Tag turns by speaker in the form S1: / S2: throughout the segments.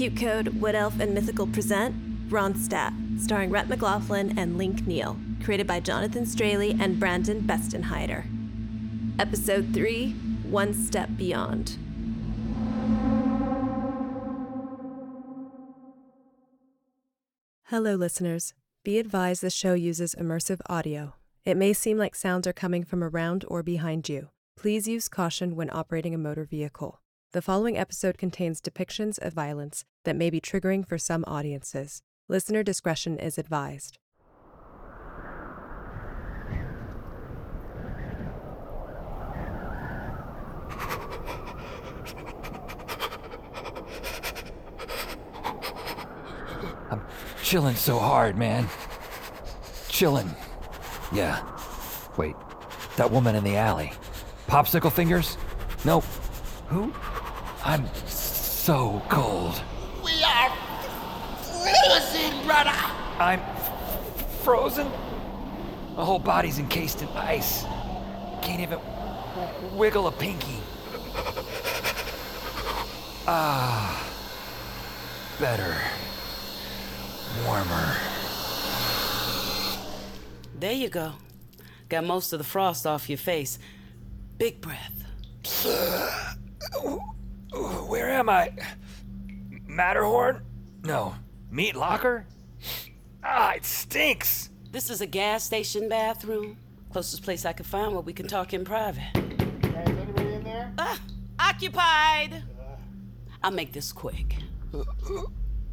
S1: QCODE, Wood Elf, and Mythical present Ronstadt, starring Rhett McLaughlin and Link Neal, created by Jonathan Straley and Brandon Bestenheider. Episode 3 One Step Beyond. Hello, listeners. Be advised the show uses immersive audio. It may seem like sounds are coming from around or behind you. Please use caution when operating a motor vehicle. The following episode contains depictions of violence that may be triggering for some audiences. Listener discretion is advised.
S2: I'm chilling so hard, man. Chilling. Yeah. Wait, that woman in the alley. Popsicle fingers? Nope. Who? I'm so cold.
S3: We are frozen, brother.
S2: I'm frozen? My whole body's encased in ice. Can't even w- wiggle a pinky. Ah. Better. Warmer.
S4: There you go. Got most of the frost off your face. Big breath.
S2: Where am I? Matterhorn? No. Meat locker? Ah, it stinks.
S4: This is a gas station bathroom. Closest place I could find where we can talk in private.
S3: Is anybody in there?
S4: Ah, occupied. I'll make this quick.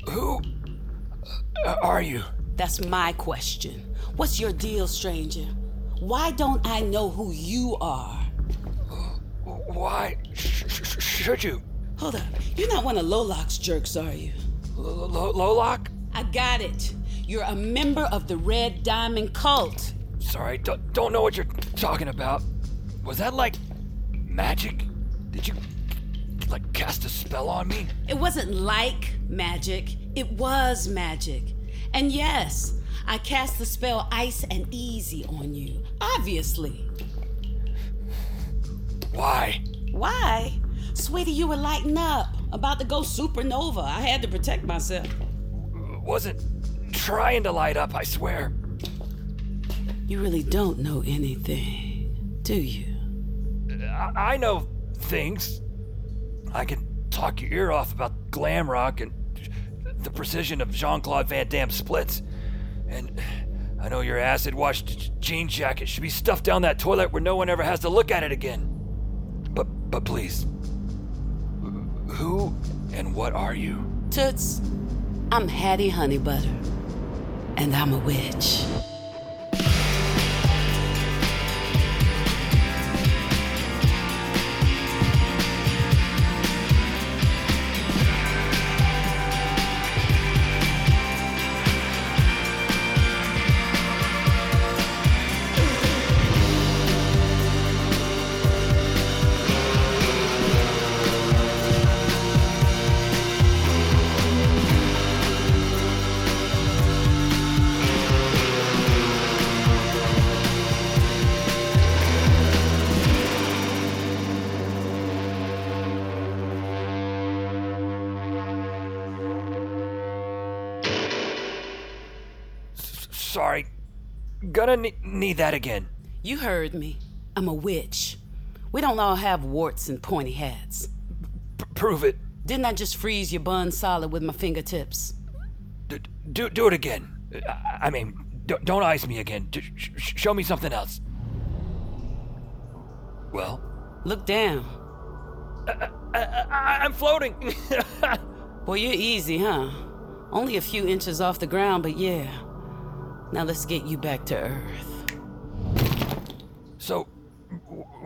S2: Who uh, are you?
S4: That's my question. What's your deal, stranger? Why don't I know who you are?
S2: Why sh- sh- should you?
S4: Hold up. You're not one of Lolok's jerks, are you?
S2: L- L-
S4: I got it. You're a member of the Red Diamond Cult.
S2: Sorry, don't, don't know what you're talking about. Was that like magic? Did you like cast a spell on me?
S4: It wasn't like magic, it was magic. And yes, I cast the spell Ice and Easy on you. Obviously.
S2: Why?
S4: Why? Sweetie, you were lighting up, about to go supernova. I had to protect myself.
S2: Wasn't trying to light up, I swear.
S4: You really don't know anything, do you?
S2: I, I know things. I can talk your ear off about glam rock and the precision of Jean Claude Van Damme splits. And I know your acid washed jean jacket should be stuffed down that toilet where no one ever has to look at it again. But, but please, who and what are you?
S4: Toots, I'm Hattie Honeybutter, and I'm a witch.
S2: Gonna ne- need that again.
S4: You heard me. I'm a witch. We don't all have warts and pointy hats.
S2: P- prove it.
S4: Didn't I just freeze your bun solid with my fingertips?
S2: D- do do it again. I, I mean, d- don't ice me again. Sh- show me something else. Well,
S4: Look down.
S2: Uh, uh, uh, I- I'm floating.
S4: Boy, you're easy, huh? Only a few inches off the ground, but yeah. Now let's get you back to Earth.
S2: so,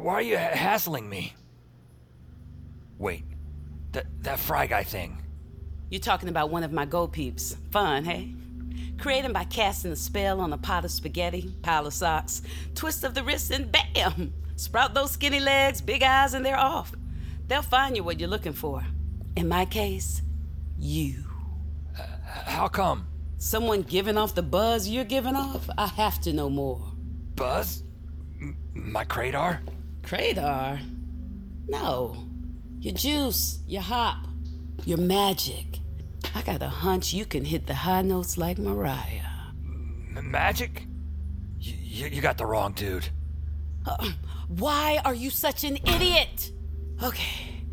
S2: why are you hassling me? Wait, that that fry guy thing.
S4: You're talking about one of my go peeps. Fun, hey? Created by casting a spell on a pot of spaghetti, pile of socks, twist of the wrist, and bam! Sprout those skinny legs, big eyes, and they're off. They'll find you what you're looking for. In my case, you.
S2: How come?
S4: Someone giving off the buzz you're giving off? I have to know more.
S2: Buzz? M- my Kratar?
S4: Kratar? No. Your juice, your hop, your magic. I got a hunch you can hit the high notes like Mariah.
S2: M- magic? Y- you got the wrong dude.
S4: Uh, why are you such an idiot? Okay,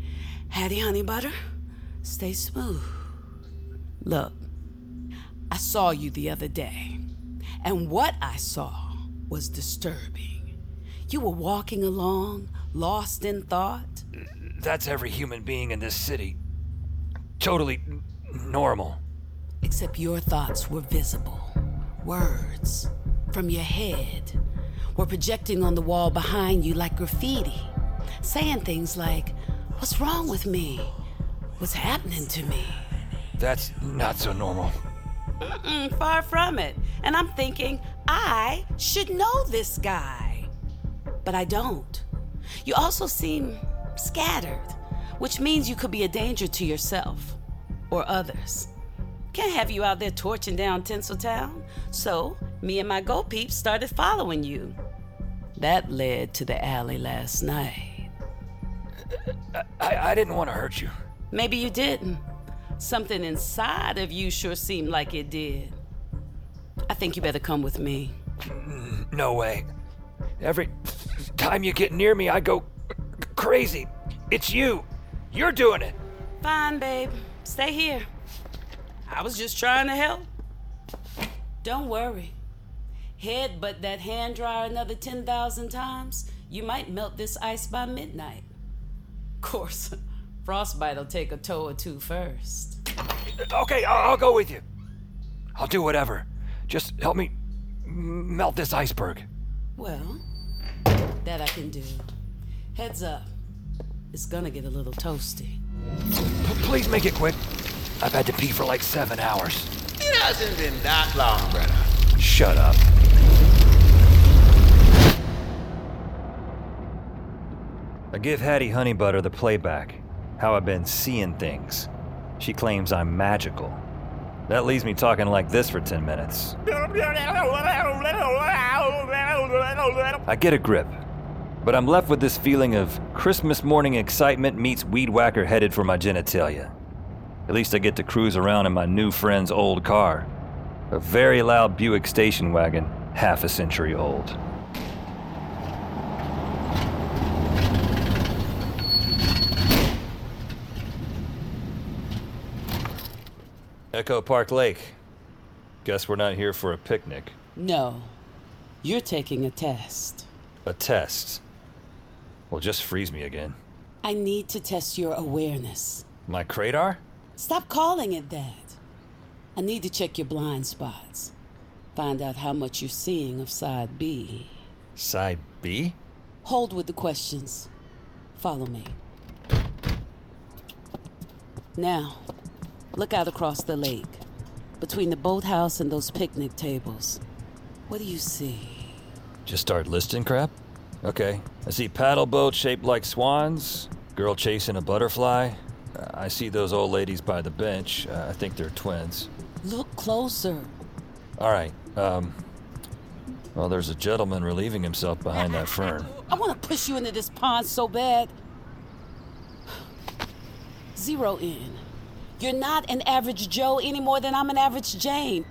S4: Hattie Honey Butter, stay smooth. Look, I saw you the other day, and what I saw was disturbing. You were walking along, lost in thought.
S2: That's every human being in this city. Totally normal.
S4: Except your thoughts were visible. Words from your head were projecting on the wall behind you like graffiti, saying things like, What's wrong with me? What's happening to me?
S2: That's not so normal.
S4: Mm, far from it. And I'm thinking, I should know this guy. But I don't. You also seem scattered, which means you could be a danger to yourself or others. Can't have you out there torching down Tinseltown. So, me and my go peeps started following you. That led to the alley last night.
S2: I, I didn't want to hurt you.
S4: Maybe you didn't. Something inside of you sure seemed like it did. I think you better come with me.
S2: No way. Every time you get near me, I go crazy. It's you. You're doing it.
S4: Fine, babe. Stay here. I was just trying to help. Don't worry. Head but that hand dryer another 10,000 times, you might melt this ice by midnight. Of course, frostbite'll take a toe or two first.
S2: Okay, I'll, I'll go with you. I'll do whatever. Just help me melt this iceberg.
S4: Well, that I can do. Heads up. It's gonna get a little toasty.
S2: P- please make it quick. I've had to pee for like seven hours.
S3: It hasn't been that long, brother.
S2: Shut up. I give Hattie Honey Butter the playback, how I've been seeing things. She claims I'm magical. That leaves me talking like this for 10 minutes. I get a grip, but I'm left with this feeling of Christmas morning excitement meets weed whacker headed for my genitalia. At least I get to cruise around in my new friend's old car. A very loud Buick station wagon, half a century old. Echo Park Lake. Guess we're not here for a picnic.
S4: No, you're taking a test.
S2: A test. Well, just freeze me again.
S4: I need to test your awareness.
S2: My Kratar?
S4: Stop calling it that. I need to check your blind spots. Find out how much you're seeing of side B.
S2: Side B?
S4: Hold with the questions. Follow me. Now, look out across the lake. Between the boathouse and those picnic tables. What do you see?
S2: Just start listing crap? Okay. I see paddle boats shaped like swans, girl chasing a butterfly. Uh, I see those old ladies by the bench. Uh, I think they're twins.
S4: Look closer.
S2: All right. Um. Well, there's a gentleman relieving himself behind that fern.
S4: I want to push you into this pond so bad. Zero in. You're not an average Joe any more than I'm an average Jane.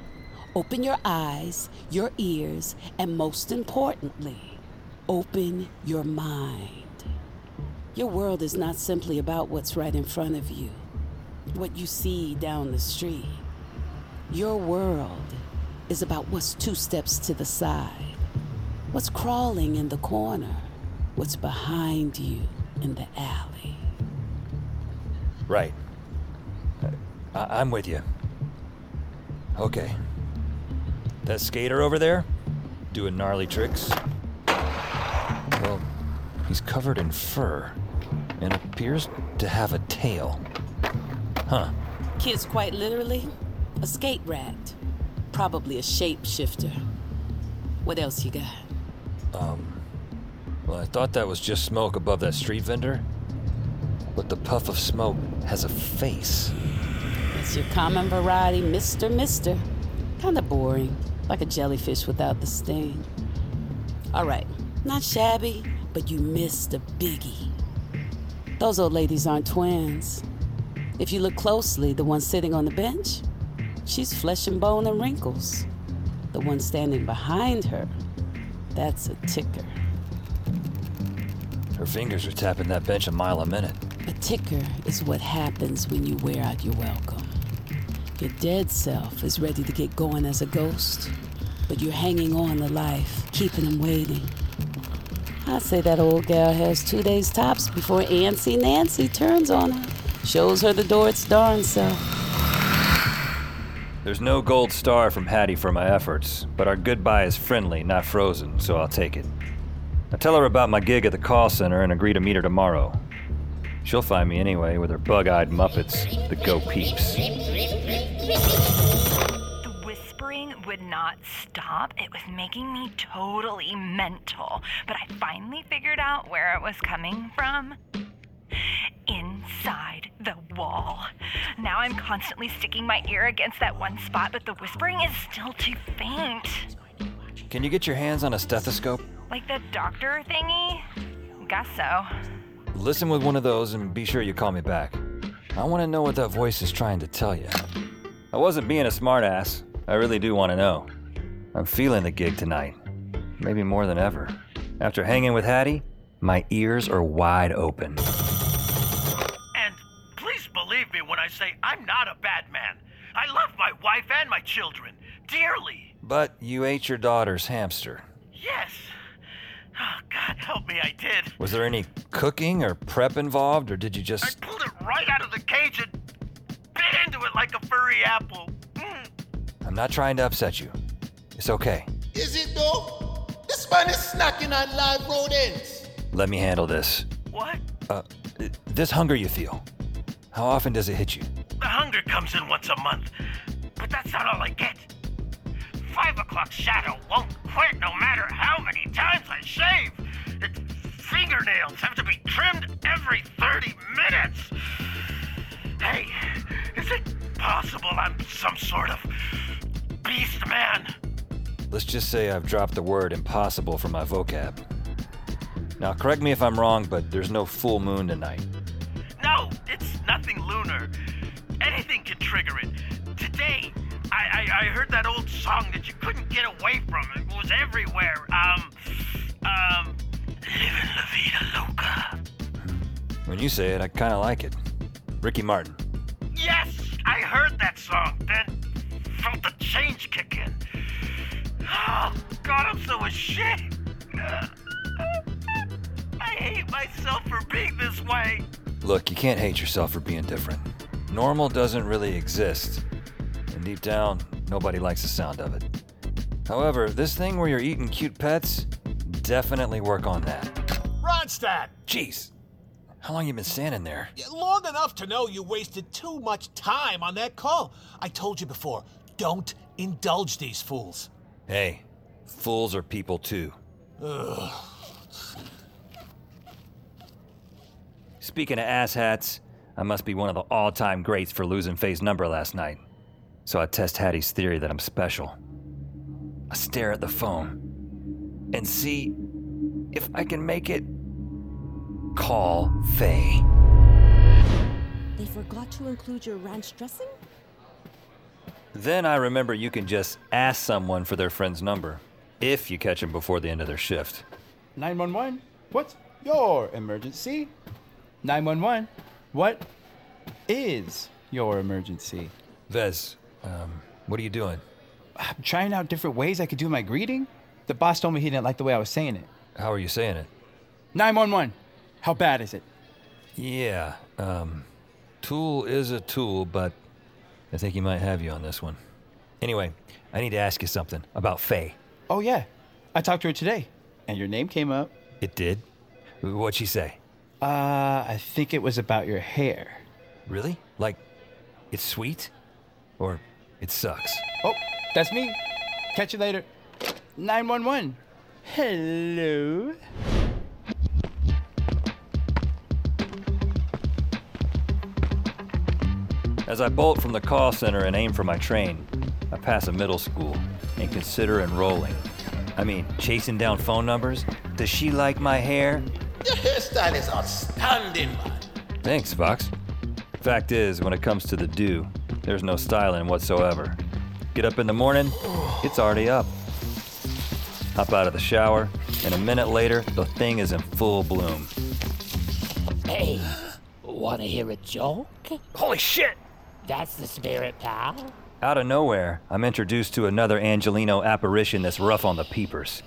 S4: Open your eyes, your ears, and most importantly, open your mind. Your world is not simply about what's right in front of you, what you see down the street. Your world is about what's two steps to the side, what's crawling in the corner, what's behind you in the alley.
S2: Right. I- I'm with you. Okay. That skater over there? Doing gnarly tricks? Well, he's covered in fur and appears to have a tail. Huh.
S4: Kid's quite literally a skate rat, probably a shapeshifter. What else you got?
S2: Um, well, I thought that was just smoke above that street vendor. But the puff of smoke has a face.
S4: It's your common variety, Mr. Mister. Kinda boring, like a jellyfish without the sting. All right, not shabby, but you missed a biggie. Those old ladies aren't twins. If you look closely, the one sitting on the bench, she's flesh and bone and wrinkles. The one standing behind her, that's a ticker.
S2: Her fingers are tapping that bench a mile a minute.
S4: A ticker is what happens when you wear out your welcome. Your dead self is ready to get going as a ghost, but you're hanging on to life, keeping him waiting. I'd say that old gal has two days tops before Auntie Nancy turns on her, shows her the door its darn self.
S2: There's no gold star from Hattie for my efforts, but our goodbye is friendly, not frozen, so I'll take it. I tell her about my gig at the call center and agree to meet her tomorrow. She'll find me anyway with her bug eyed Muppets, the Go Peeps.
S5: Not stop. It was making me totally mental. But I finally figured out where it was coming from. Inside the wall. Now I'm constantly sticking my ear against that one spot, but the whispering is still too faint.
S2: Can you get your hands on a stethoscope?
S5: Like the doctor thingy? Guess so.
S2: Listen with one of those and be sure you call me back. I want to know what that voice is trying to tell you. I wasn't being a smartass. I really do want to know. I'm feeling the gig tonight. Maybe more than ever. After hanging with Hattie, my ears are wide open.
S6: And please believe me when I say I'm not a bad man. I love my wife and my children dearly.
S2: But you ate your daughter's hamster.
S6: Yes. Oh, God help me, I did.
S2: Was there any cooking or prep involved, or did you just.
S6: I pulled it right out of the cage and bit into it like a furry apple.
S2: I'm not trying to upset you. It's okay.
S3: Is it though? This man is snacking on live rodents.
S2: Let me handle this.
S6: What?
S2: Uh, this hunger you feel. How often does it hit you?
S6: The hunger comes in once a month, but that's not all I get. Five o'clock shadow won't quit no matter how many times I shave. Its fingernails have to be trimmed every 30 minutes. Hey, is it possible I'm some sort of beast man?
S2: Let's just say I've dropped the word impossible from my vocab. Now, correct me if I'm wrong, but there's no full moon tonight.
S6: No, it's nothing lunar. Anything can trigger it. Today, I, I, I heard that old song that you couldn't get away from. It was everywhere. Um, um, living la vida loca.
S2: When you say it, I kind of like it. Ricky Martin.
S6: Yes, I heard that song, then felt the change kick in. Oh, God, I'm so ashamed. I hate myself for being this way.
S2: Look, you can't hate yourself for being different. Normal doesn't really exist. And deep down, nobody likes the sound of it. However, this thing where you're eating cute pets, definitely work on that.
S7: Ronstadt!
S2: Jeez, how long you been standing there?
S7: Long enough to know you wasted too much time on that call. I told you before, don't indulge these fools.
S2: Hey, fools are people too. Speaking of asshats, I must be one of the all time greats for losing Faye's number last night. So I test Hattie's theory that I'm special. I stare at the phone and see if I can make it call Faye.
S8: They forgot to include your ranch dressing?
S2: Then I remember you can just ask someone for their friend's number if you catch them before the end of their shift.
S8: 911, what's your emergency? 911, what is your emergency?
S2: Vez, um, what are you doing?
S8: I'm trying out different ways I could do my greeting. The boss told me he didn't like the way I was saying it.
S2: How are you saying it?
S8: 911, how bad is it?
S2: Yeah, um, tool is a tool, but I think he might have you on this one. Anyway, I need to ask you something about Faye.
S8: Oh, yeah. I talked to her today, and your name came up.
S2: It did? What'd she say?
S8: Uh, I think it was about your hair.
S2: Really? Like, it's sweet? Or it sucks?
S8: Oh, that's me. Catch you later. 911. Hello.
S2: As I bolt from the call center and aim for my train, I pass a middle school and consider enrolling. I mean, chasing down phone numbers? Does she like my hair?
S3: Your hairstyle is outstanding, man.
S2: Thanks, Fox. Fact is, when it comes to the do, there's no styling whatsoever. Get up in the morning, it's already up. Hop out of the shower, and a minute later, the thing is in full bloom.
S9: Hey, wanna hear a joke?
S2: Holy shit!
S9: That's the spirit, pal.
S2: Out of nowhere, I'm introduced to another Angelino apparition that's rough on the peepers.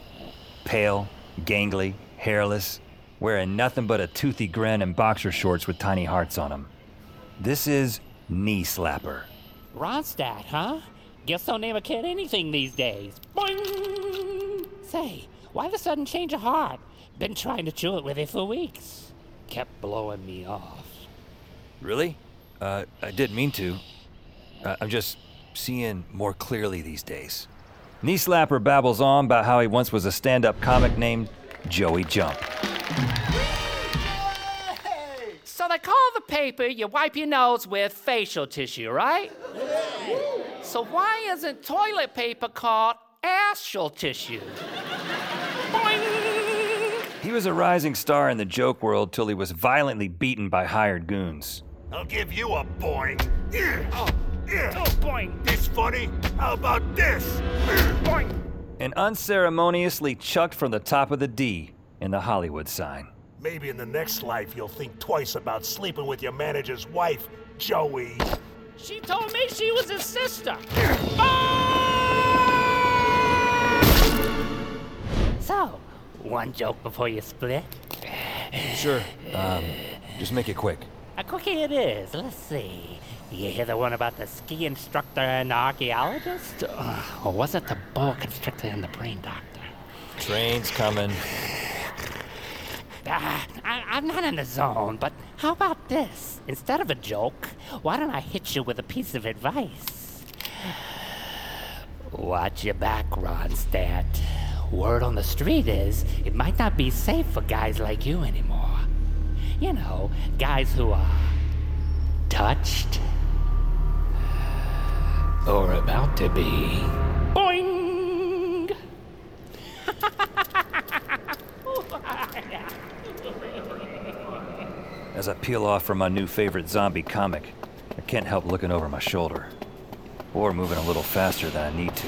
S2: Pale, gangly, hairless, wearing nothing but a toothy grin and boxer shorts with tiny hearts on them. This is Knee Slapper.
S9: Ronstadt, huh? Guess don't name a kid anything these days. Boing! Say, why the sudden change of heart? Been trying to chew it with you for weeks. Kept blowing me off.
S2: Really? Uh, I didn't mean to. Uh, I'm just seeing more clearly these days. Knee Slapper babbles on about how he once was a stand up comic named Joey Jump.
S9: So they call the paper you wipe your nose with facial tissue, right? So why isn't toilet paper called astral tissue?
S2: He was a rising star in the joke world till he was violently beaten by hired goons.
S6: I'll give you a boing. Yeah.
S9: Oh,
S6: yeah.
S9: oh boing.
S6: This funny? How about this?
S9: Boing.
S2: And unceremoniously chucked from the top of the D in the Hollywood sign.
S6: Maybe in the next life you'll think twice about sleeping with your manager's wife, Joey.
S9: She told me she was his sister. So, one joke before you split?
S2: Sure. Um, just make it quick.
S9: A quickie it is. Let's see. You hear the one about the ski instructor and the archaeologist? Or was it the boa constrictor and the brain doctor?
S2: Train's coming.
S9: Ah, I, I'm not in the zone, but how about this? Instead of a joke, why don't I hit you with a piece of advice? Watch your back, Ronstadt. Word on the street is it might not be safe for guys like you anymore. You know, guys who are touched or about to be. Boing!
S2: As I peel off from my new favorite zombie comic, I can't help looking over my shoulder. Or moving a little faster than I need to.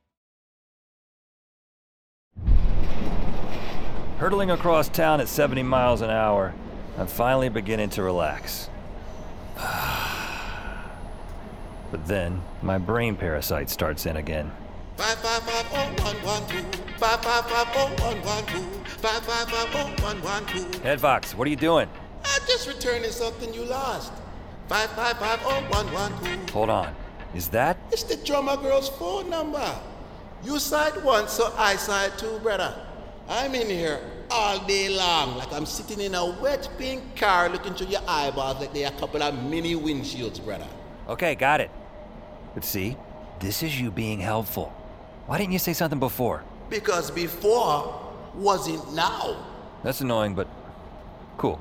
S2: Hurtling across town at 70 miles an hour, I'm finally beginning to relax. but then, my brain parasite starts in again.
S3: Five five five oh one one oh oh two.
S2: Headvox, what are you doing?
S3: I'm just returning something you lost. Five five five oh one one two.
S2: Hold on. Is that?
S3: It's the drummer girl's phone number. You side one, so I side two, brother. I'm in here all day long, like I'm sitting in a wet pink car looking through your eyeballs like they're a couple of mini windshields, brother.
S2: Okay, got it. But see, this is you being helpful. Why didn't you say something before?
S3: Because before wasn't now.
S2: That's annoying, but cool.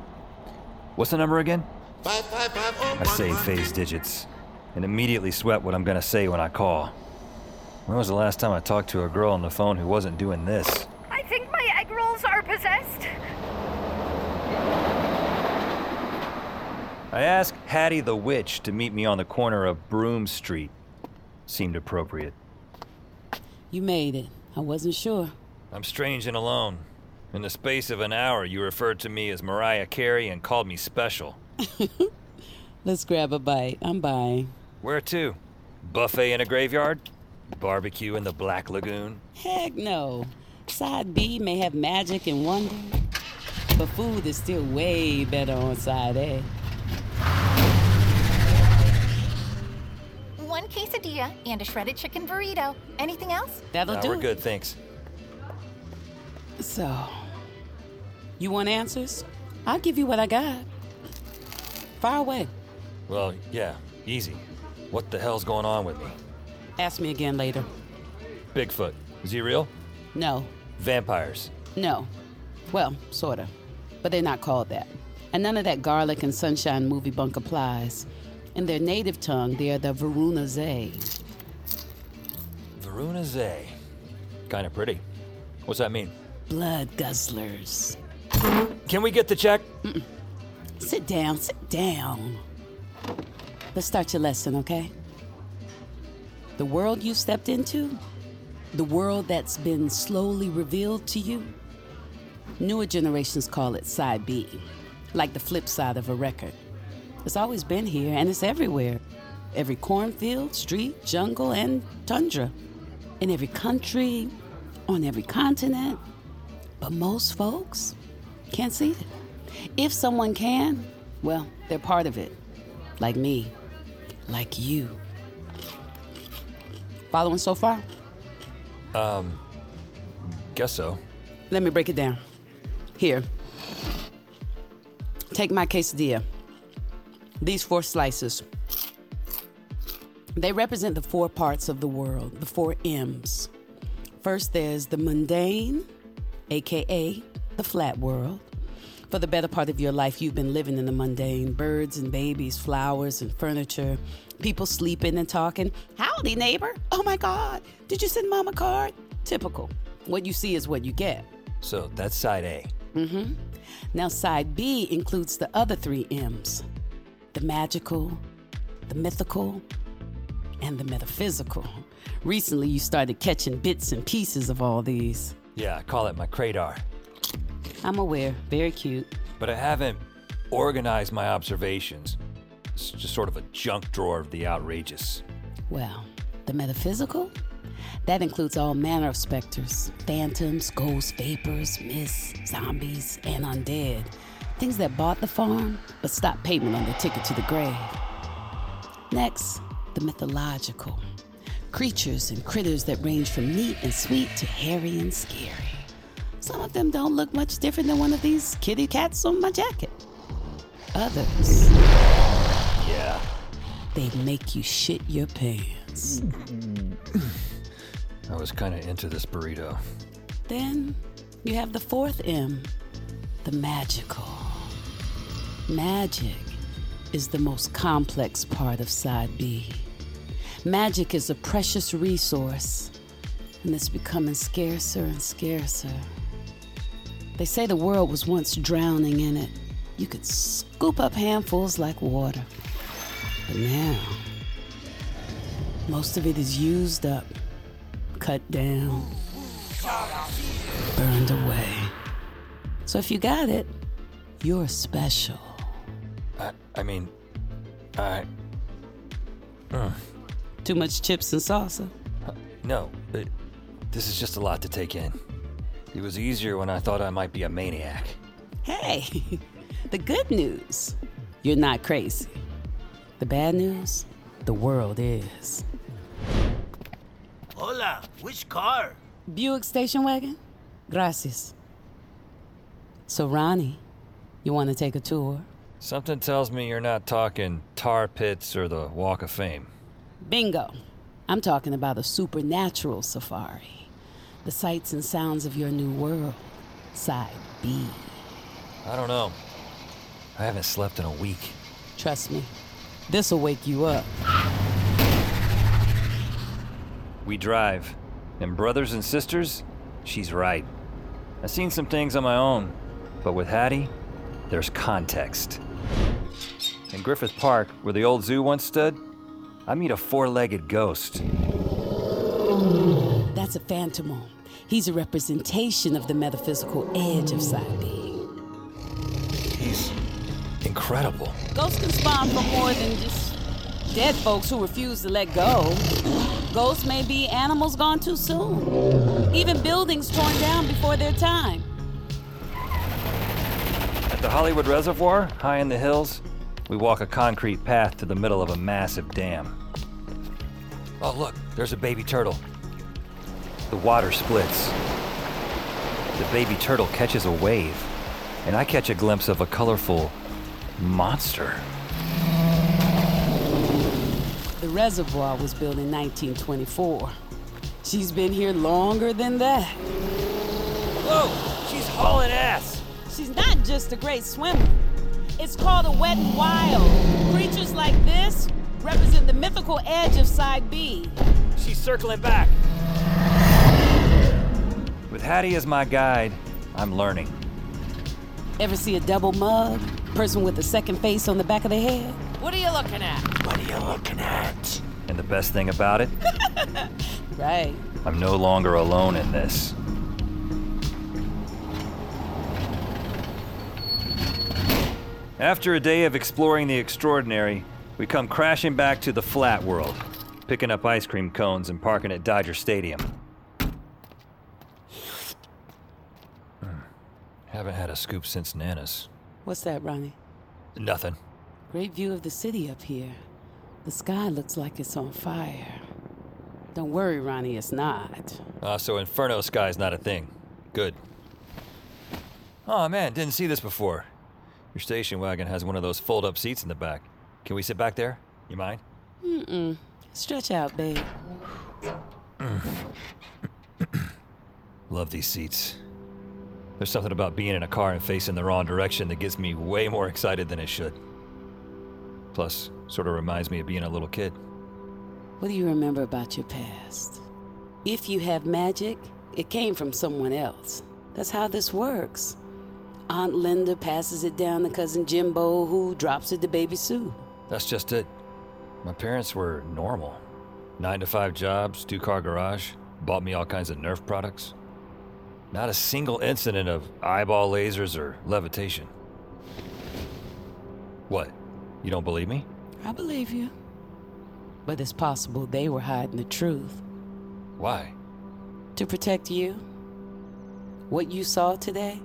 S2: What's the number again?
S3: Five five five oh
S2: I save Faye's digits and immediately sweat what I'm gonna say when I call. When was the last time I talked to a girl on the phone who wasn't doing this?
S5: I think my egg rolls are possessed.
S2: I asked Hattie the Witch to meet me on the corner of Broome Street. Seemed appropriate.
S4: You made it. I wasn't sure.
S2: I'm strange and alone. In the space of an hour, you referred to me as Mariah Carey and called me special.
S4: Let's grab a bite. I'm buying.
S2: Where to? Buffet in a graveyard? Barbecue in the Black Lagoon?
S4: Heck no. Side B may have magic and wonder, but food is still way better on side A.
S10: One quesadilla and a shredded chicken burrito. Anything else?
S4: That'll
S2: Nah,
S4: do.
S2: we're
S4: it.
S2: good, thanks.
S4: So, you want answers? I'll give you what I got. Far away.
S2: Well, yeah, easy. What the hell's going on with me?
S4: Ask me again later.
S2: Bigfoot. Is he real?
S4: No,
S2: Vampires.
S4: no. Well, sorta. But they're not called that. And none of that garlic and sunshine movie bunk applies. In their native tongue, they are the Varuna Zay.
S2: Varuna Zay. Kinda pretty. What's that mean?
S4: Blood guzzlers.
S2: Can we get the check?
S4: Sit down, sit down. Let's start your lesson, okay? The world you stepped into, the world that's been slowly revealed to you, newer generations call it side B, like the flip side of a record. It's always been here and it's everywhere. Every cornfield, street, jungle, and tundra. In every country, on every continent. But most folks can't see it. If someone can, well, they're part of it. Like me. Like you. Following so far?
S2: Um, guess so.
S4: Let me break it down. Here. Take my quesadilla. These four slices. They represent the four parts of the world, the four M's. First, there's the mundane, aka the flat world. For the better part of your life, you've been living in the mundane birds and babies, flowers and furniture, people sleeping and talking. Howdy, neighbor. Oh my God. Did you send mom a card? Typical. What you see is what you get.
S2: So that's side A.
S4: Mm-hmm. Now, side B includes the other three M's the magical, the mythical, and the metaphysical. Recently, you started catching bits and pieces of all these.
S2: Yeah, I call it my cradar.
S4: I'm aware, very cute.
S2: But I haven't organized my observations. It's just sort of a junk drawer of the outrageous.
S4: Well, the metaphysical? That includes all manner of specters phantoms, ghosts, vapors, mists, zombies, and undead. Things that bought the farm but stopped payment on their ticket to the grave. Next, the mythological creatures and critters that range from neat and sweet to hairy and scary. Some of them don't look much different than one of these kitty cats on my jacket. Others,
S2: Yeah.
S4: they make you shit your pants.
S2: I was kind of into this burrito.
S4: Then you have the fourth M, the magical. Magic is the most complex part of Side B. Magic is a precious resource, and it's becoming scarcer and scarcer. They say the world was once drowning in it. You could scoop up handfuls like water. But now, most of it is used up, cut down, burned away. So if you got it, you're special.
S2: I, I mean, I. Mm.
S4: Too much chips and salsa?
S2: No, it, this is just a lot to take in. It was easier when I thought I might be a maniac.
S4: Hey, the good news you're not crazy. The bad news the world is.
S6: Hola, which car?
S4: Buick station wagon? Gracias. So, Ronnie, you want to take a tour?
S2: Something tells me you're not talking tar pits or the Walk of Fame.
S4: Bingo. I'm talking about a supernatural safari. The sights and sounds of your new world. Side B.
S2: I don't know. I haven't slept in a week.
S4: Trust me, this'll wake you up.
S2: We drive. And brothers and sisters, she's right. I've seen some things on my own, but with Hattie, there's context. In Griffith Park, where the old zoo once stood, I meet a four legged ghost.
S4: That's a phantomon. He's a representation of the metaphysical edge of Side B.
S2: He's incredible.
S4: Ghosts can spawn from more than just dead folks who refuse to let go. Ghosts may be animals gone too soon, even buildings torn down before their time.
S2: At the Hollywood Reservoir, high in the hills, we walk a concrete path to the middle of a massive dam. Oh, look, there's a baby turtle. The water splits. The baby turtle catches a wave, and I catch a glimpse of a colorful monster.
S4: The reservoir was built in 1924. She's been here longer than that.
S2: Whoa, she's hauling ass.
S4: She's not just a great swimmer. It's called a wet and wild. Creatures like this represent the mythical edge of Side B.
S2: She's circling back. With Hattie as my guide, I'm learning.
S4: Ever see a double mug? Person with a second face on the back of their head?
S6: What are you looking at?
S2: What are you looking at? And the best thing about it,
S4: Right.
S2: I'm no longer alone in this. After a day of exploring the extraordinary, we come crashing back to the flat world, picking up ice cream cones and parking at Dodger Stadium. Hmm. Haven't had a scoop since Nana's.
S4: What's that, Ronnie?
S2: Nothing.
S4: Great view of the city up here. The sky looks like it's on fire. Don't worry, Ronnie, it's not.
S2: Ah, so Inferno Sky's not a thing. Good. Oh man, didn't see this before. Your station wagon has one of those fold up seats in the back. Can we sit back there? You mind?
S4: Mm-mm. Stretch out, babe.
S2: Love these seats. There's something about being in a car and facing the wrong direction that gets me way more excited than it should. Plus, sort of reminds me of being a little kid.
S4: What do you remember about your past? If you have magic, it came from someone else. That's how this works. Aunt Linda passes it down to cousin Jimbo, who drops it to baby Sue.
S2: That's just it. My parents were normal. Nine to five jobs, two car garage, bought me all kinds of Nerf products. Not a single incident of eyeball lasers or levitation. What? You don't believe me?
S4: I believe you. But it's possible they were hiding the truth.
S2: Why?
S4: To protect you. What you saw today,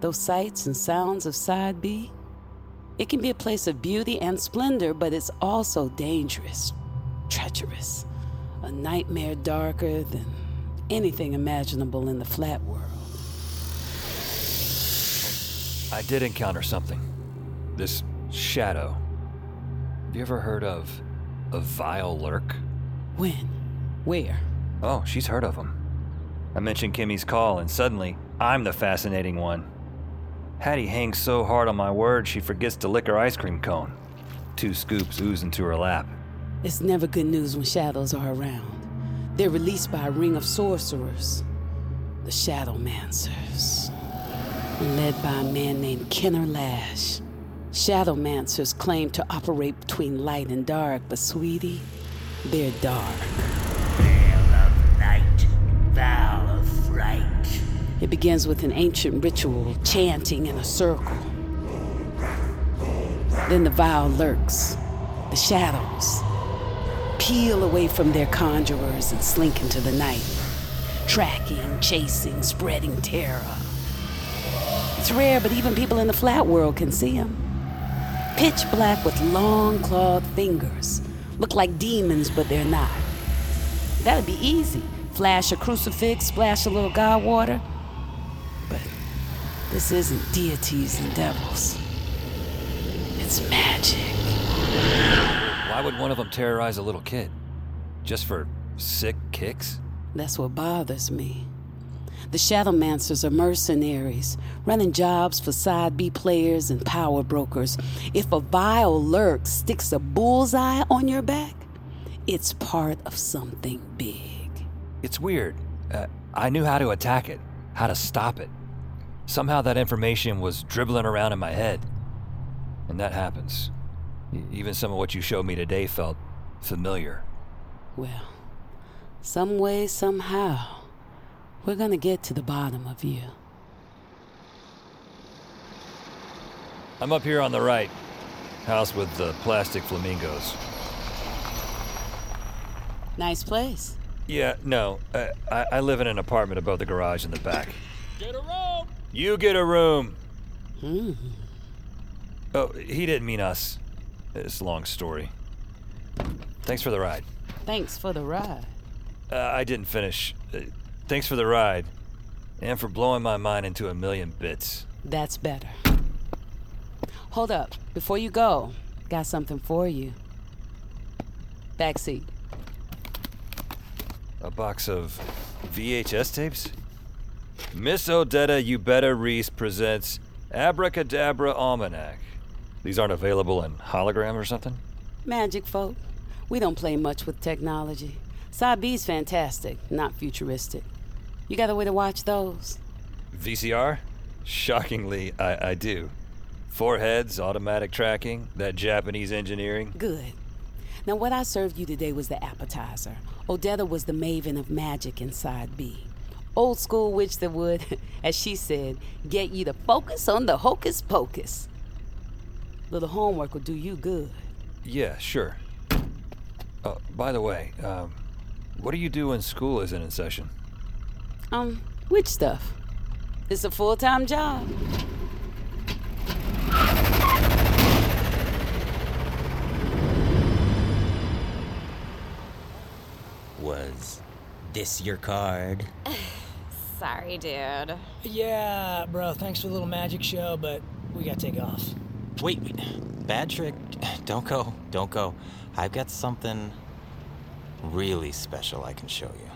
S4: those sights and sounds of Side B, it can be a place of beauty and splendor, but it's also dangerous, treacherous, a nightmare darker than anything imaginable in the flat world.
S2: I did encounter something. This shadow. Have you ever heard of a vile lurk?
S4: When? Where?
S2: Oh, she's heard of him. I mentioned Kimmy's call, and suddenly, I'm the fascinating one. Hattie hangs so hard on my word she forgets to lick her ice cream cone. Two scoops ooze into her lap.
S4: It's never good news when shadows are around. They're released by a ring of sorcerers, the Shadowmancers, led by a man named Kenner Lash. Shadowmancers claim to operate between light and dark, but sweetie, they're dark.
S6: Veil of night, vow of fright.
S4: It begins with an ancient ritual, chanting in a circle. Then the vow lurks. The shadows peel away from their conjurers and slink into the night, tracking, chasing, spreading terror. It's rare, but even people in the flat world can see them. Pitch black with long clawed fingers. Look like demons, but they're not. That'd be easy. Flash a crucifix, splash a little god water. But this isn't deities and devils. It's magic.
S2: Why would one of them terrorize a little kid? Just for sick kicks?
S4: That's what bothers me. The Shadowmancers are mercenaries, running jobs for side B players and power brokers. If a vile lurk sticks a bullseye on your back, it's part of something big.
S2: It's weird. Uh, I knew how to attack it, how to stop it. Somehow that information was dribbling around in my head. And that happens. Even some of what you showed me today felt familiar.
S4: Well, some way, somehow, we're gonna get to the bottom of you.
S2: I'm up here on the right. House with the plastic flamingos.
S4: Nice place.
S2: Yeah, no. Uh, I, I live in an apartment above the garage in the back.
S7: Get a room!
S2: You get a room!
S4: Hmm.
S2: Oh, he didn't mean us. It's a long story. Thanks for the ride.
S4: Thanks for the ride.
S2: Uh, I didn't finish. Uh, thanks for the ride. And for blowing my mind into a million bits.
S4: That's better. Hold up. Before you go, got something for you. Backseat.
S2: A box of VHS tapes? Miss Odetta You Better Reese presents Abracadabra Almanac. These aren't available in hologram or something?
S4: Magic folk. We don't play much with technology. Side B's fantastic, not futuristic. You got a way to watch those?
S2: VCR? Shockingly, I, I do. Four heads, automatic tracking, that Japanese engineering.
S4: Good. Now, what I served you today was the appetizer. Odetta was the maven of magic inside B. Old school witch that would, as she said, get you to focus on the hocus pocus. Little homework will do you good.
S2: Yeah, sure. Uh, by the way, um, what do you do when school isn't in session?
S4: Um, witch stuff. It's a full time job.
S11: Was this your card?
S12: Sorry, dude.
S13: Yeah, bro, thanks for the little magic show, but we gotta take off.
S11: Wait, wait. Bad trick. Don't go. Don't go. I've got something really special I can show you.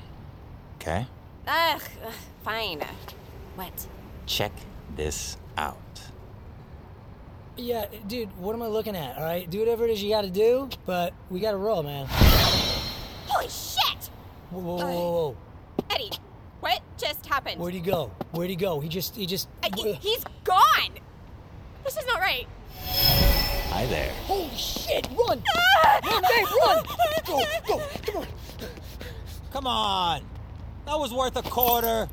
S11: Okay?
S12: Ugh, ugh, fine. What?
S11: Check this out.
S13: Yeah, dude, what am I looking at? All right, do whatever it is you gotta do, but we gotta roll, man.
S12: Holy shit!
S13: Whoa, whoa, whoa, whoa.
S12: Eddie, what just happened?
S13: Where'd he go? Where'd he go? He just, he just.
S12: Uh, he- he's gone! This is not right.
S11: Hi there.
S13: Holy shit! Run!
S12: Ah!
S13: Run, babe, run! Go, go, come on.
S11: Come on. That was worth a quarter.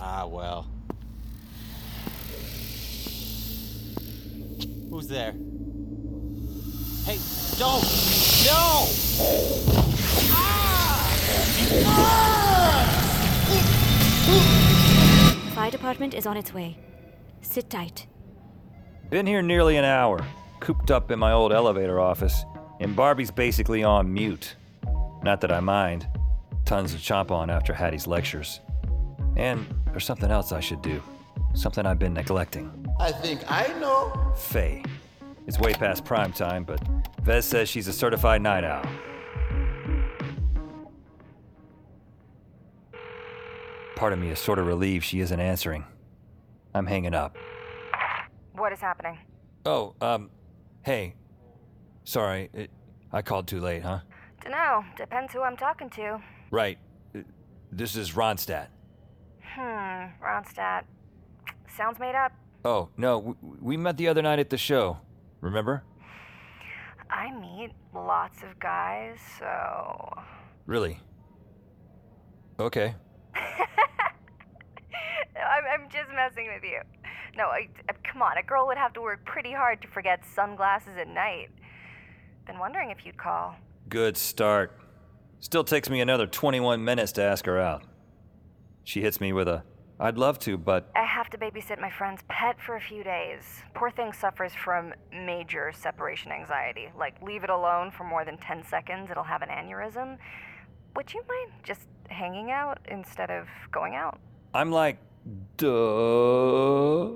S11: Ah, well. Who's there? Hey, don't! No! Ah!
S14: Fire department is on its way. Sit tight.
S2: Been here nearly an hour, cooped up in my old elevator office, and Barbie's basically on mute. Not that I mind. Tons to chomp on after Hattie's lectures. And there's something else I should do. Something I've been neglecting.
S3: I think I know.
S2: Faye. It's way past prime time, but Vez says she's a certified night owl. Part of me is sort of relieved she isn't answering. I'm hanging up.
S15: What is happening?
S2: Oh, um, hey. Sorry, it, I called too late, huh?
S15: Dunno. Depends who I'm talking to.
S2: Right. Uh, This is Ronstadt.
S15: Hmm. Ronstadt. Sounds made up.
S2: Oh, no, we, we met the other night at the show. Remember?
S15: I meet lots of guys, so.
S2: Really? Okay.
S15: I'm, I'm just messing with you. No, I, uh, come on. A girl would have to work pretty hard to forget sunglasses at night. Been wondering if you'd call.
S2: Good start. Still takes me another 21 minutes to ask her out. She hits me with a, I'd love to, but
S15: I have to babysit my friend's pet for a few days. Poor thing suffers from major separation anxiety. Like, leave it alone for more than 10 seconds, it'll have an aneurysm. Would you mind just hanging out instead of going out?
S2: I'm like, duh.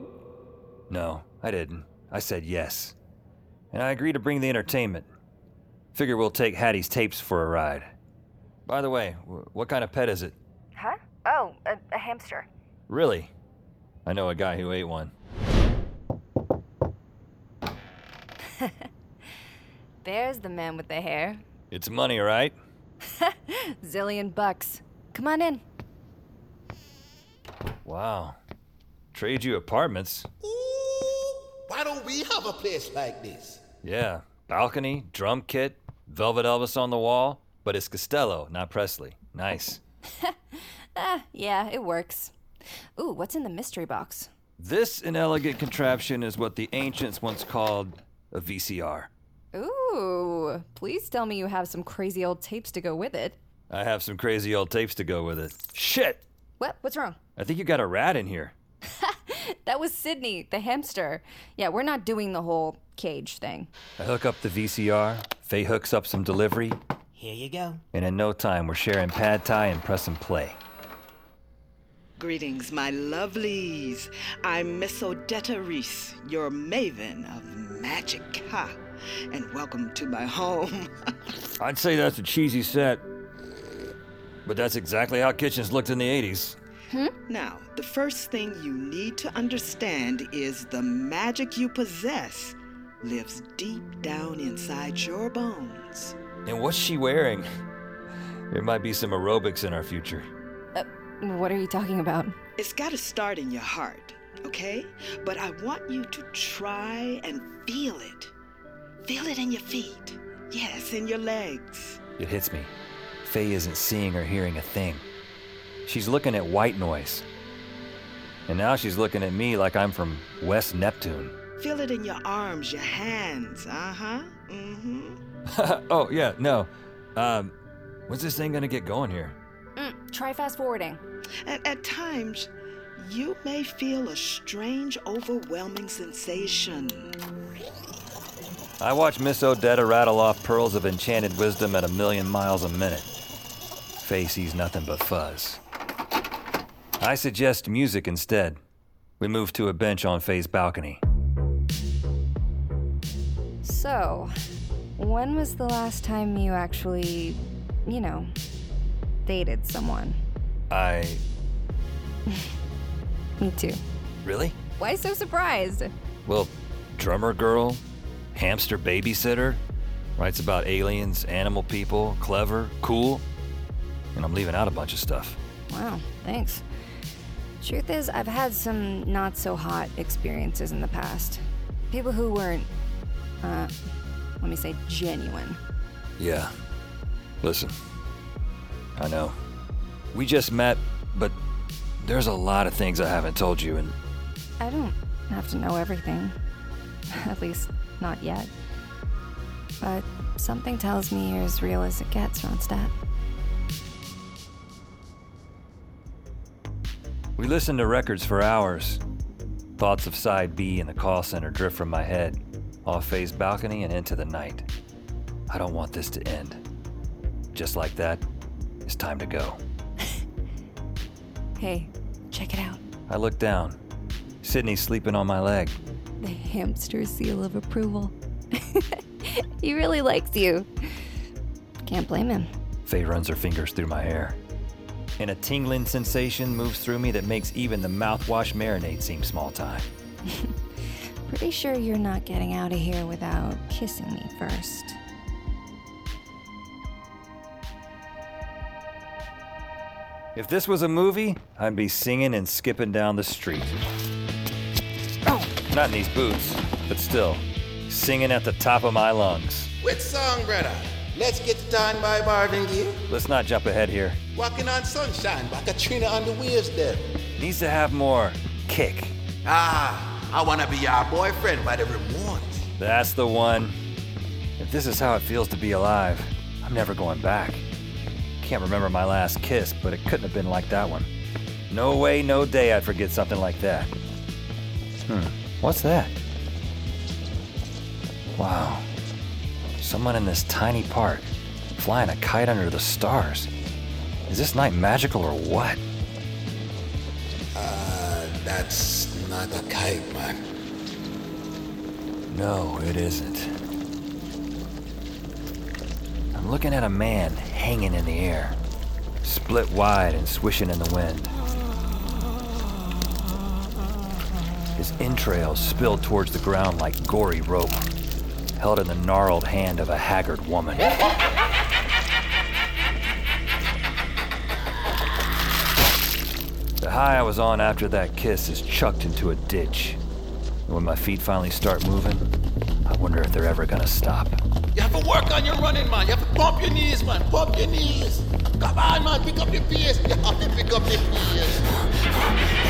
S2: No, I didn't. I said yes. And I agreed to bring the entertainment. Figure we'll take Hattie's tapes for a ride. By the way, what kind of pet is it?
S15: Huh? Oh, a, a hamster.
S2: Really? I know a guy who ate one.
S15: There's the man with the hair.
S2: It's money, right?
S15: Zillion bucks. Come on in.
S2: Wow. Trade you apartments?
S3: Ooh, why don't we have a place like this?
S2: Yeah. Balcony, drum kit, Velvet Elvis on the wall, but it's Costello, not Presley. Nice.
S15: Ah, yeah, it works. Ooh, what's in the mystery box?
S2: This inelegant contraption is what the ancients once called a VCR.
S15: Ooh, please tell me you have some crazy old tapes to go with it.
S2: I have some crazy old tapes to go with it. Shit!
S15: What? What's wrong?
S2: I think you got a rat in here.
S15: That was Sydney, the hamster. Yeah, we're not doing the whole cage thing.
S2: I hook up the VCR, Faye hooks up some delivery,
S16: Here you go.
S2: and in no time we're sharing pad thai and pressing play.
S17: Greetings, my lovelies. I'm Miss Odetta Reese, your maven of magic. Ha! And welcome to my home.
S2: I'd say that's a cheesy set. But that's exactly how kitchens looked in the 80s.
S17: Now, the first thing you need to understand is the magic you possess lives deep down inside your bones.
S2: And what's she wearing? There might be some aerobics in our future.
S15: Uh, what are you talking about?
S17: It's got to start in your heart, okay? But I want you to try and feel it. Feel it in your feet. Yes, in your legs.
S2: It hits me. Faye isn't seeing or hearing a thing. She's looking at white noise. And now she's looking at me like I'm from West Neptune.
S17: Feel it in your arms, your hands. Uh huh. Mm hmm.
S2: oh, yeah, no. Um, when's this thing gonna get going here?
S15: Mm, try fast forwarding.
S17: At, at times, you may feel a strange, overwhelming sensation.
S2: I watch Miss Odetta rattle off pearls of enchanted wisdom at a million miles a minute. Faye sees nothing but fuzz. I suggest music instead. We move to a bench on Faye's balcony.
S15: So, when was the last time you actually, you know, dated someone?
S2: I.
S15: Me too.
S2: Really?
S15: Why so surprised?
S2: Well, drummer girl, hamster babysitter, writes about aliens, animal people, clever, cool. And I'm leaving out a bunch of stuff.
S15: Wow, thanks. Truth is, I've had some not so hot experiences in the past. People who weren't, uh, let me say, genuine.
S2: Yeah. Listen, I know. We just met, but there's a lot of things I haven't told you, and
S15: I don't have to know everything. At least, not yet. But something tells me you're as real as it gets, Ronstadt.
S2: We listened to records for hours. Thoughts of side B in the call center drift from my head, off Faye's balcony and into the night. I don't want this to end. Just like that, it's time to go.
S18: Hey, check it out.
S2: I look down. Sydney's sleeping on my leg.
S18: The hamster seal of approval. he really likes you. Can't blame him.
S2: Faye runs her fingers through my hair. And a tingling sensation moves through me that makes even the mouthwash marinade seem small time.
S18: Pretty sure you're not getting out of here without kissing me first.
S2: If this was a movie, I'd be singing and skipping down the street. Oh. Not in these boots, but still, singing at the top of my lungs.
S3: Which song, brother? Let's get done by Marvin Gaye.
S2: Let's not jump ahead here.
S3: Walking on sunshine by Katrina and the Waves there.
S2: Needs to have more kick.
S3: Ah, I wanna be your boyfriend by the Ramones.
S2: That's the one. If this is how it feels to be alive, I'm never going back. Can't remember my last kiss, but it couldn't have been like that one. No way, no day I'd forget something like that. Hmm, what's that? Wow. Someone in this tiny park, flying a kite under the stars. Is this night magical or what?
S3: Uh, that's not a kite, man.
S2: No, it isn't. I'm looking at a man hanging in the air, split wide and swishing in the wind. His entrails spilled towards the ground like gory rope, held in the gnarled hand of a haggard woman. The high I was on after that kiss is chucked into a ditch. And when my feet finally start moving, I wonder if they're ever gonna stop.
S3: You have to work on your running, man. You have to pump your knees, man. Pump your knees. Come on, man. Pick up the pace. You have to pick up the pace.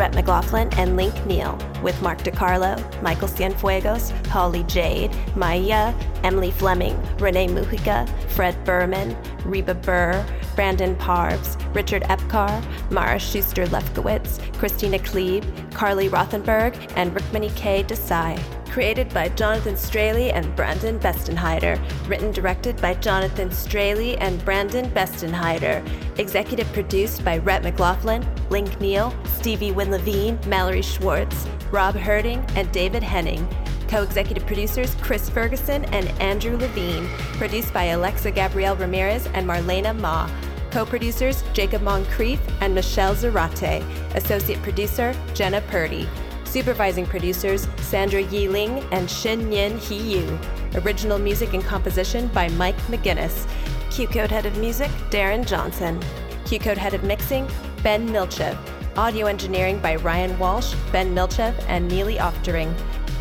S19: Rhett McLaughlin and Link Neal, with Mark DiCarlo, Michael Cienfuegos, Holly Jade, Maya, Emily Fleming, Renee Mujica, Fred Berman, Reba Burr, Brandon Parves, Richard Epcar, Mara Schuster Lefkowitz, Christina Klebe, Carly Rothenberg, and Rukmini K. Desai. Created by Jonathan Straley and Brandon Bestenheider. Written directed by Jonathan Straley and Brandon Bestenheider. Executive produced by Rhett McLaughlin, Link Neal, Stevie Wynn Levine, Mallory Schwartz, Rob Herding, and David Henning. Co executive producers Chris Ferguson and Andrew Levine. Produced by Alexa Gabrielle Ramirez and Marlena Ma. Co producers Jacob Moncrief and Michelle Zarate. Associate producer Jenna Purdy. Supervising producers Sandra Yi Ling and Shin Yin He Yu. Original music and composition by Mike McGinnis. QCODE Head of Music Darren Johnson. QCODE Head of Mixing Ben Milchev. Audio engineering by Ryan Walsh, Ben Milchev, and Neely Oftering.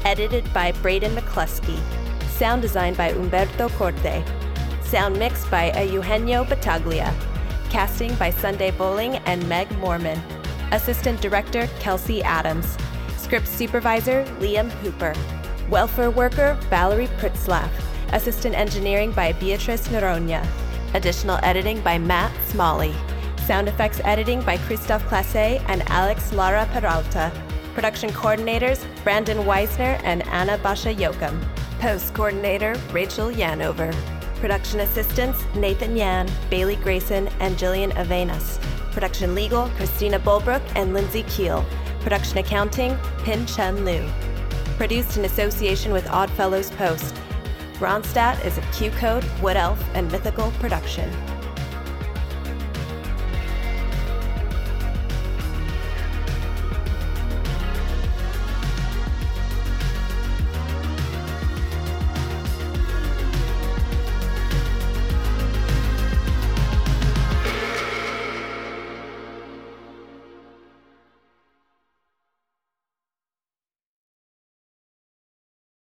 S19: Edited by Braden McCluskey. Sound design by Umberto Corte. Sound mixed by Eugenio Battaglia. Casting by Sunday Boling and Meg Morman. Assistant Director Kelsey Adams. Script Supervisor Liam Hooper. Welfare Worker Valerie Pritzlaff. Assistant Engineering by Beatrice Noronha. Additional editing by Matt Smalley. Sound effects editing by Christophe Classe and Alex Lara Peralta. Production coordinators Brandon Weisner and Anna Basha Yokum. Post coordinator Rachel Yanover. Production assistants Nathan Yan, Bailey Grayson, and Jillian Avenas. Production legal Christina Bulbrook and Lindsay Keel. Production accounting Pin Chen Liu. Produced in association with Oddfellows Post. Ronstadt is a QCODE, Wood Elf, and Mythical production.